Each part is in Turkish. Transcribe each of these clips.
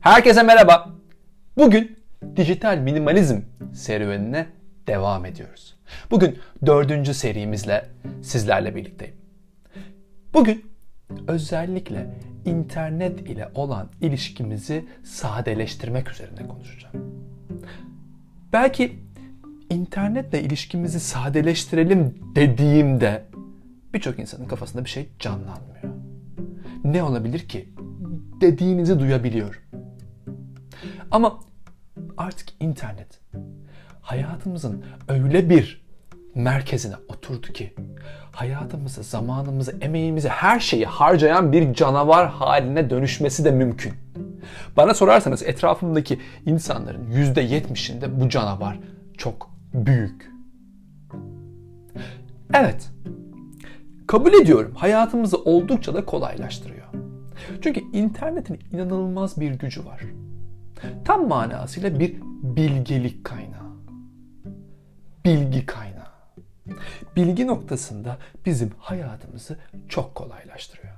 Herkese merhaba. Bugün dijital minimalizm serüvenine devam ediyoruz. Bugün dördüncü serimizle sizlerle birlikteyim. Bugün özellikle internet ile olan ilişkimizi sadeleştirmek üzerine konuşacağım. Belki internetle ilişkimizi sadeleştirelim dediğimde birçok insanın kafasında bir şey canlanmıyor. Ne olabilir ki? Dediğinizi duyabiliyorum. Ama artık internet hayatımızın öyle bir merkezine oturdu ki hayatımızı, zamanımızı, emeğimizi, her şeyi harcayan bir canavar haline dönüşmesi de mümkün. Bana sorarsanız etrafımdaki insanların %70'inde bu canavar çok büyük. Evet, kabul ediyorum hayatımızı oldukça da kolaylaştırıyor. Çünkü internetin inanılmaz bir gücü var. Tam manasıyla bir bilgelik kaynağı. Bilgi kaynağı. Bilgi noktasında bizim hayatımızı çok kolaylaştırıyor.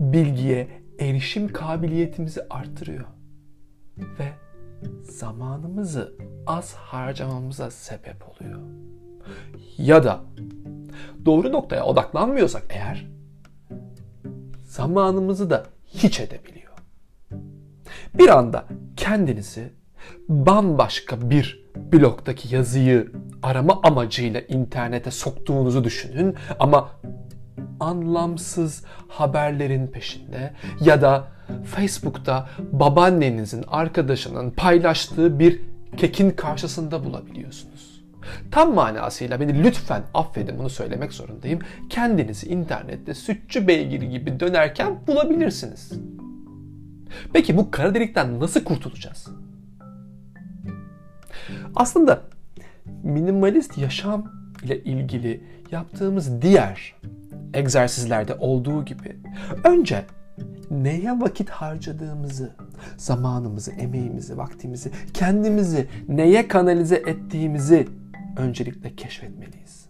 Bilgiye erişim kabiliyetimizi artırıyor. Ve zamanımızı az harcamamıza sebep oluyor. Ya da doğru noktaya odaklanmıyorsak eğer zamanımızı da hiç edebiliyor. Bir anda kendinizi bambaşka bir bloktaki yazıyı arama amacıyla internete soktuğunuzu düşünün ama anlamsız haberlerin peşinde ya da Facebook'ta babaannenizin arkadaşının paylaştığı bir kekin karşısında bulabiliyorsunuz. Tam manasıyla beni lütfen affedin bunu söylemek zorundayım. Kendinizi internette sütçü beygiri gibi dönerken bulabilirsiniz. Peki bu kara delikten nasıl kurtulacağız? Aslında minimalist yaşam ile ilgili yaptığımız diğer egzersizlerde olduğu gibi önce neye vakit harcadığımızı, zamanımızı, emeğimizi, vaktimizi, kendimizi neye kanalize ettiğimizi öncelikle keşfetmeliyiz.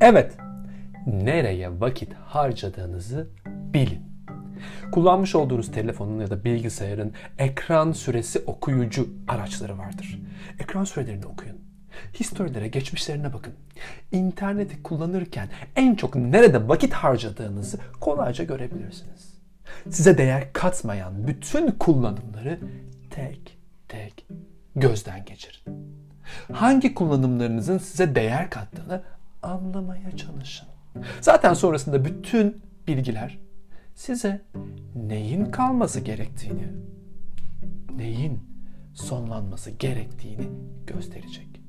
Evet, nereye vakit harcadığınızı bilin. Kullanmış olduğunuz telefonun ya da bilgisayarın ekran süresi okuyucu araçları vardır. Ekran sürelerini okuyun. Historilere, geçmişlerine bakın. İnterneti kullanırken en çok nerede vakit harcadığınızı kolayca görebilirsiniz. Size değer katmayan bütün kullanımları tek tek gözden geçirin. Hangi kullanımlarınızın size değer kattığını anlamaya çalışın. Zaten sonrasında bütün bilgiler size neyin kalması gerektiğini, neyin sonlanması gerektiğini gösterecek.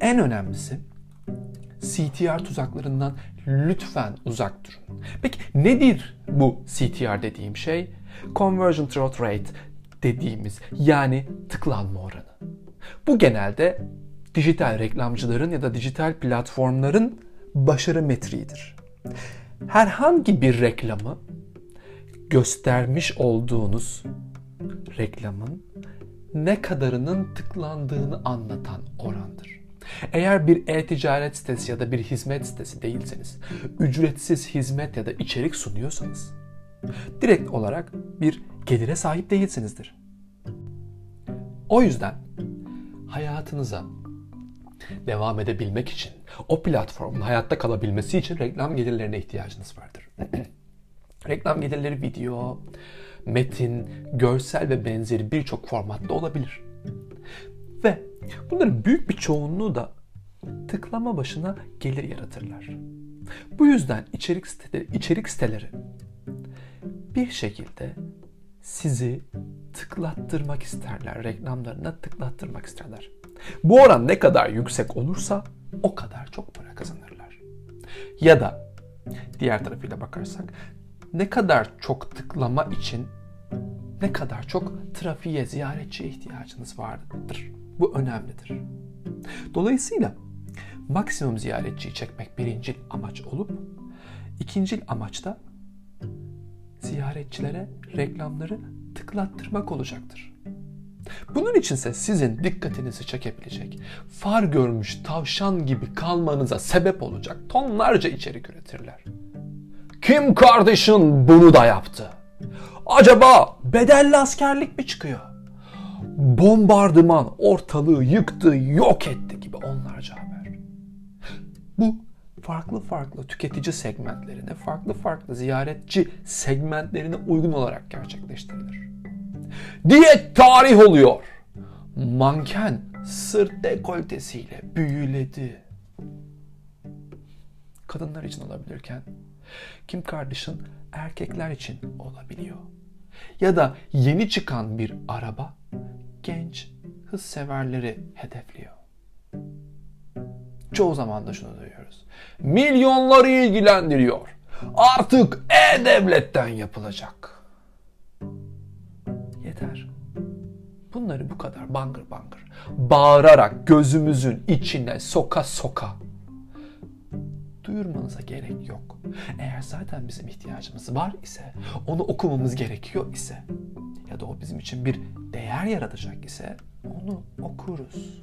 En önemlisi CTR tuzaklarından lütfen uzak durun. Peki nedir bu CTR dediğim şey? Conversion Through Rate dediğimiz yani tıklanma oranı. Bu genelde dijital reklamcıların ya da dijital platformların başarı metriğidir. Herhangi bir reklamı göstermiş olduğunuz reklamın ne kadarının tıklandığını anlatan orandır. Eğer bir e-ticaret sitesi ya da bir hizmet sitesi değilseniz, ücretsiz hizmet ya da içerik sunuyorsanız, direkt olarak bir gelire sahip değilsinizdir. O yüzden hayatınıza devam edebilmek için, o platformun hayatta kalabilmesi için reklam gelirlerine ihtiyacınız vardır. reklam gelirleri video, metin, görsel ve benzeri birçok formatta olabilir. Ve bunların büyük bir çoğunluğu da tıklama başına gelir yaratırlar. Bu yüzden içerik siteleri, içerik siteleri bir şekilde sizi tıklattırmak isterler. Reklamlarına tıklattırmak isterler. Bu oran ne kadar yüksek olursa o kadar çok para kazanırlar. Ya da diğer tarafıyla bakarsak ne kadar çok tıklama için ne kadar çok trafiğe, ziyaretçiye ihtiyacınız vardır. Bu önemlidir. Dolayısıyla maksimum ziyaretçiyi çekmek birinci amaç olup ikinci amaç da ziyaretçilere reklamları tıklattırmak olacaktır. Bunun içinse sizin dikkatinizi çekebilecek, far görmüş tavşan gibi kalmanıza sebep olacak tonlarca içerik üretirler. Kim kardeşin bunu da yaptı Acaba bedelli askerlik mi çıkıyor? Bombardıman ortalığı yıktı, yok etti gibi onlarca haber. Bu farklı farklı tüketici segmentlerine, farklı farklı ziyaretçi segmentlerine uygun olarak gerçekleştirilir. Diyet tarih oluyor. Manken sırt dekoltesiyle büyüledi. Kadınlar için olabilirken Kim Kardashian erkekler için olabiliyor. Ya da yeni çıkan bir araba genç hız severleri hedefliyor. Çoğu zaman da şunu duyuyoruz. Milyonları ilgilendiriyor. Artık e-devletten yapılacak. Yeter. Bunları bu kadar bangır bangır bağırarak gözümüzün içine soka soka duyurmanıza gerek yok. Eğer zaten bizim ihtiyacımız var ise, onu okumamız gerekiyor ise ya da o bizim için bir değer yaratacak ise onu okuruz.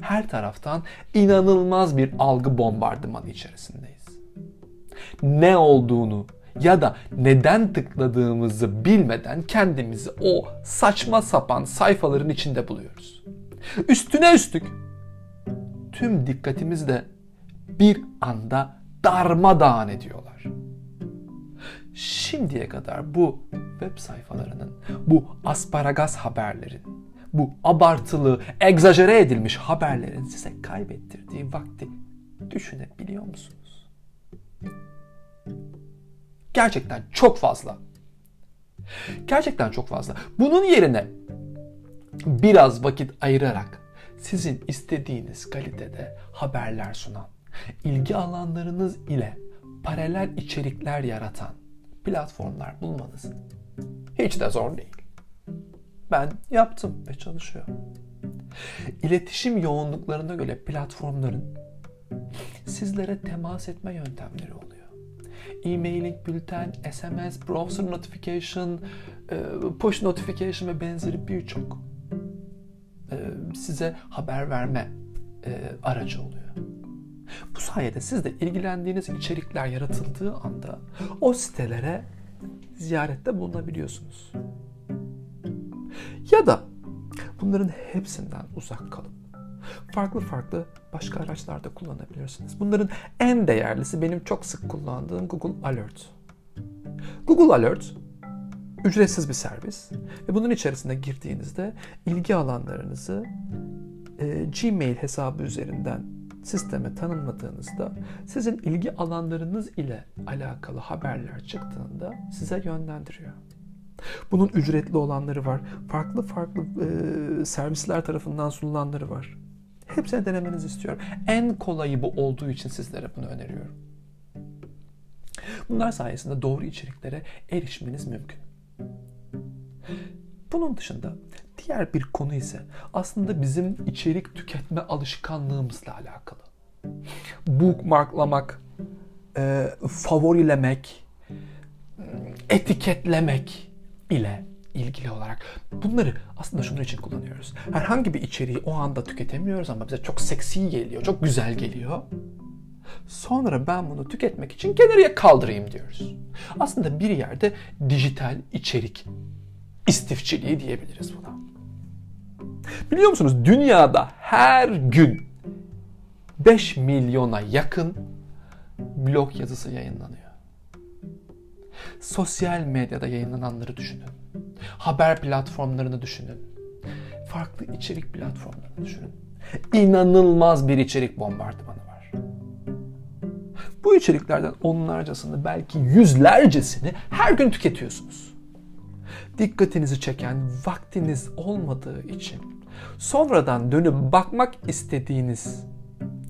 Her taraftan inanılmaz bir algı bombardımanı içerisindeyiz. Ne olduğunu ya da neden tıkladığımızı bilmeden kendimizi o saçma sapan sayfaların içinde buluyoruz. Üstüne üstlük tüm dikkatimizi de bir anda darmadağın ediyorlar. Şimdiye kadar bu web sayfalarının, bu asparagas haberlerin, bu abartılı, egzajere edilmiş haberlerin size kaybettirdiği vakti düşünebiliyor musunuz? Gerçekten çok fazla. Gerçekten çok fazla. Bunun yerine biraz vakit ayırarak sizin istediğiniz kalitede haberler sunan, ilgi alanlarınız ile paralel içerikler yaratan platformlar bulmanız hiç de zor değil. Ben yaptım ve çalışıyor. İletişim yoğunluklarına göre platformların sizlere temas etme yöntemleri oluyor. E-mailing, bülten, SMS, browser notification, e, push notification ve benzeri birçok e, size haber verme e, aracı oluyor. Bu sayede siz de ilgilendiğiniz içerikler yaratıldığı anda o sitelere ziyarette bulunabiliyorsunuz. Ya da bunların hepsinden uzak kalın. Farklı farklı başka araçlarda kullanabilirsiniz. Bunların en değerlisi benim çok sık kullandığım Google Alert. Google Alert ücretsiz bir servis ve bunun içerisine girdiğinizde ilgi alanlarınızı e, Gmail hesabı üzerinden sisteme tanımladığınızda sizin ilgi alanlarınız ile alakalı haberler çıktığında size yönlendiriyor. Bunun ücretli olanları var. Farklı farklı e, servisler tarafından sunulanları var. Hepsini denemenizi istiyorum. En kolayı bu olduğu için sizlere bunu öneriyorum. Bunlar sayesinde doğru içeriklere erişmeniz mümkün. Bunun dışında diğer bir konu ise aslında bizim içerik tüketme alışkanlığımızla alakalı. Bookmarklamak, e, favorilemek, etiketlemek ile ilgili olarak bunları aslında şunun için kullanıyoruz. Herhangi bir içeriği o anda tüketemiyoruz ama bize çok seksi geliyor, çok güzel geliyor. Sonra ben bunu tüketmek için kenarıya kaldırayım diyoruz. Aslında bir yerde dijital içerik istifçiliği diyebiliriz buna. Biliyor musunuz dünyada her gün 5 milyona yakın blog yazısı yayınlanıyor. Sosyal medyada yayınlananları düşünün. Haber platformlarını düşünün. Farklı içerik platformlarını düşünün. İnanılmaz bir içerik bombardımanı var. Bu içeriklerden onlarcasını belki yüzlercesini her gün tüketiyorsunuz. Dikkatinizi çeken vaktiniz olmadığı için sonradan dönüp bakmak istediğiniz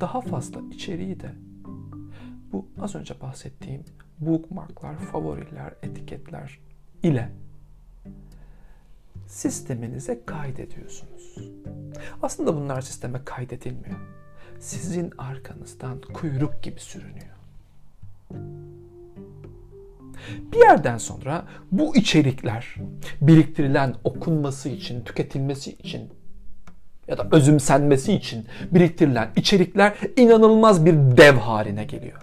daha fazla içeriği de bu az önce bahsettiğim bookmarklar, favoriler, etiketler ile sisteminize kaydediyorsunuz. Aslında bunlar sisteme kaydedilmiyor. Sizin arkanızdan kuyruk gibi sürünüyor. Bir yerden sonra bu içerikler biriktirilen okunması için, tüketilmesi için ya da özümsenmesi için biriktirilen içerikler inanılmaz bir dev haline geliyor.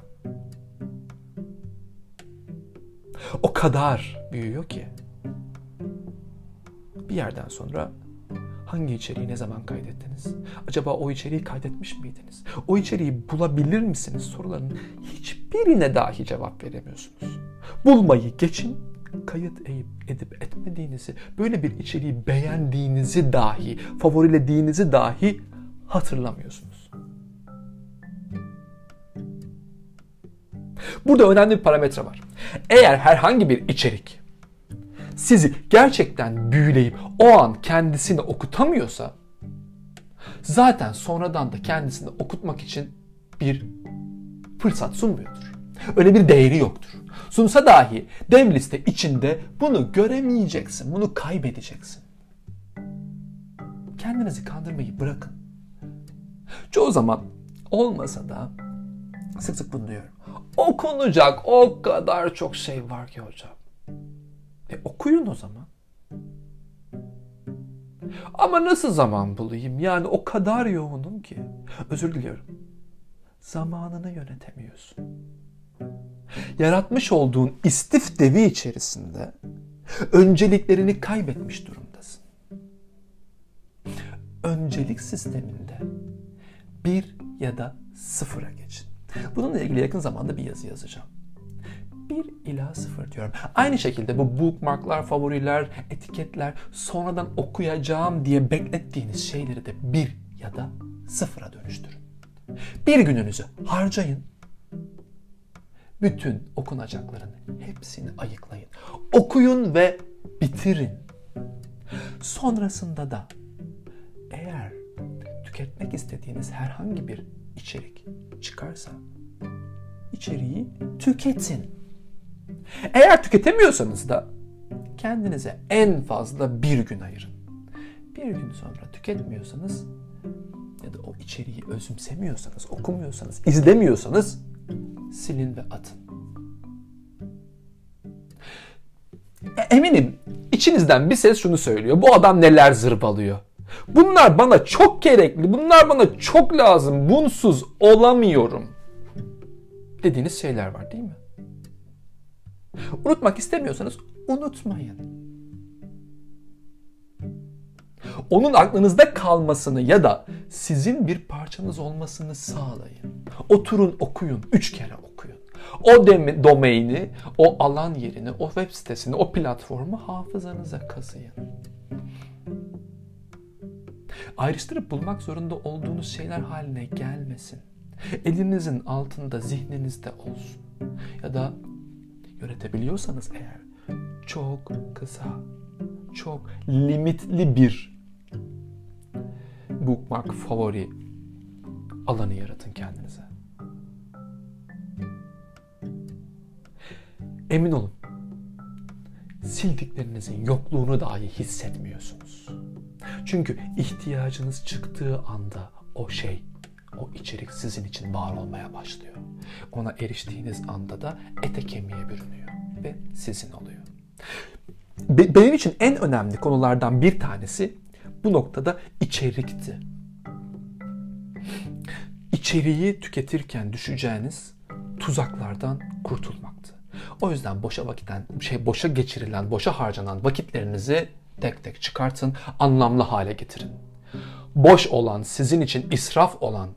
O kadar büyüyor ki. Bir yerden sonra hangi içeriği ne zaman kaydettiniz? Acaba o içeriği kaydetmiş miydiniz? O içeriği bulabilir misiniz sorularının hiçbirine dahi cevap veremiyorsunuz. Bulmayı geçin, kayıt edip etmediğinizi, böyle bir içeriği beğendiğinizi dahi, favorilediğinizi dahi hatırlamıyorsunuz. Burada önemli bir parametre var. Eğer herhangi bir içerik sizi gerçekten büyüleyip o an kendisini okutamıyorsa zaten sonradan da kendisini okutmak için bir fırsat sunmuyordur. Öyle bir değeri yoktur. Sunsa dahi dev liste içinde bunu göremeyeceksin, bunu kaybedeceksin. Kendinizi kandırmayı bırakın. Çoğu zaman olmasa da sık sık bunu diyorum. Okunacak o kadar çok şey var ki hocam. Okuyun o zaman. Ama nasıl zaman bulayım? Yani o kadar yoğunum ki. Özür diliyorum. Zamanını yönetemiyorsun. Yaratmış olduğun istif devi içerisinde önceliklerini kaybetmiş durumdasın. Öncelik sisteminde bir ya da sıfıra geçin. Bununla ilgili yakın zamanda bir yazı yazacağım. 1 ila 0 diyorum. Aynı şekilde bu bookmarklar, favoriler, etiketler, sonradan okuyacağım diye beklettiğiniz şeyleri de 1 ya da 0'a dönüştürün. Bir gününüzü harcayın. Bütün okunacakların hepsini ayıklayın. Okuyun ve bitirin. Sonrasında da eğer tüketmek istediğiniz herhangi bir içerik çıkarsa içeriği tüketin. Eğer tüketemiyorsanız da kendinize en fazla bir gün ayırın. Bir gün sonra tüketmiyorsanız ya da o içeriği özümsemiyorsanız, okumuyorsanız, izlemiyorsanız silin ve atın. E, eminim içinizden bir ses şunu söylüyor. Bu adam neler zırvalıyor. Bunlar bana çok gerekli, bunlar bana çok lazım, bunsuz olamıyorum dediğiniz şeyler var değil mi? Unutmak istemiyorsanız unutmayın. Onun aklınızda kalmasını ya da sizin bir parçanız olmasını sağlayın. Oturun okuyun, üç kere okuyun. O domaini, o alan yerini, o web sitesini, o platformu hafızanıza kazıyın. Ayrıştırıp bulmak zorunda olduğunuz şeyler haline gelmesin. Elinizin altında, zihninizde olsun. Ya da yönetebiliyorsanız eğer çok kısa, çok limitli bir bookmark favori alanı yaratın kendinize. Emin olun, sildiklerinizin yokluğunu dahi hissetmiyorsunuz. Çünkü ihtiyacınız çıktığı anda o şey o içerik sizin için var olmaya başlıyor. Ona eriştiğiniz anda da ete kemiğe bürünüyor ve sizin oluyor. Benim için en önemli konulardan bir tanesi bu noktada içerikti. İçeriği tüketirken düşeceğiniz tuzaklardan kurtulmaktı. O yüzden boşa vakitten, şey boşa geçirilen, boşa harcanan vakitlerinizi tek tek çıkartın, anlamlı hale getirin. Boş olan, sizin için israf olan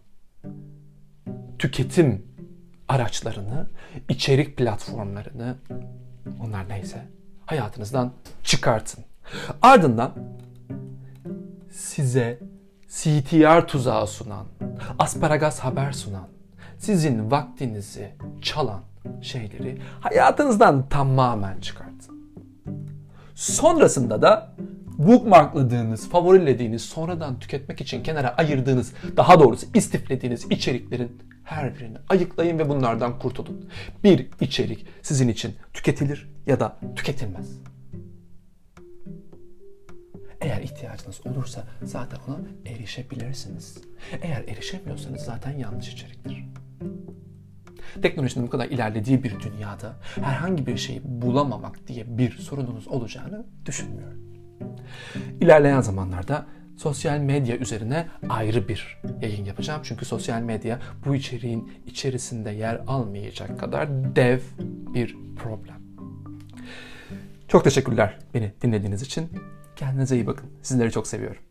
tüketim araçlarını, içerik platformlarını, onlar neyse hayatınızdan çıkartın. Ardından size CTR tuzağı sunan, asparagas haber sunan, sizin vaktinizi çalan şeyleri hayatınızdan tamamen çıkartın. Sonrasında da bookmarkladığınız, favorilediğiniz, sonradan tüketmek için kenara ayırdığınız, daha doğrusu istiflediğiniz içeriklerin her birini ayıklayın ve bunlardan kurtulun. Bir içerik sizin için tüketilir ya da tüketilmez. Eğer ihtiyacınız olursa zaten ona erişebilirsiniz. Eğer erişemiyorsanız zaten yanlış içeriktir. Teknolojinin bu kadar ilerlediği bir dünyada herhangi bir şeyi bulamamak diye bir sorununuz olacağını düşünmüyorum. İlerleyen zamanlarda sosyal medya üzerine ayrı bir yayın yapacağım. Çünkü sosyal medya bu içeriğin içerisinde yer almayacak kadar dev bir problem. Çok teşekkürler beni dinlediğiniz için. Kendinize iyi bakın. Sizleri çok seviyorum.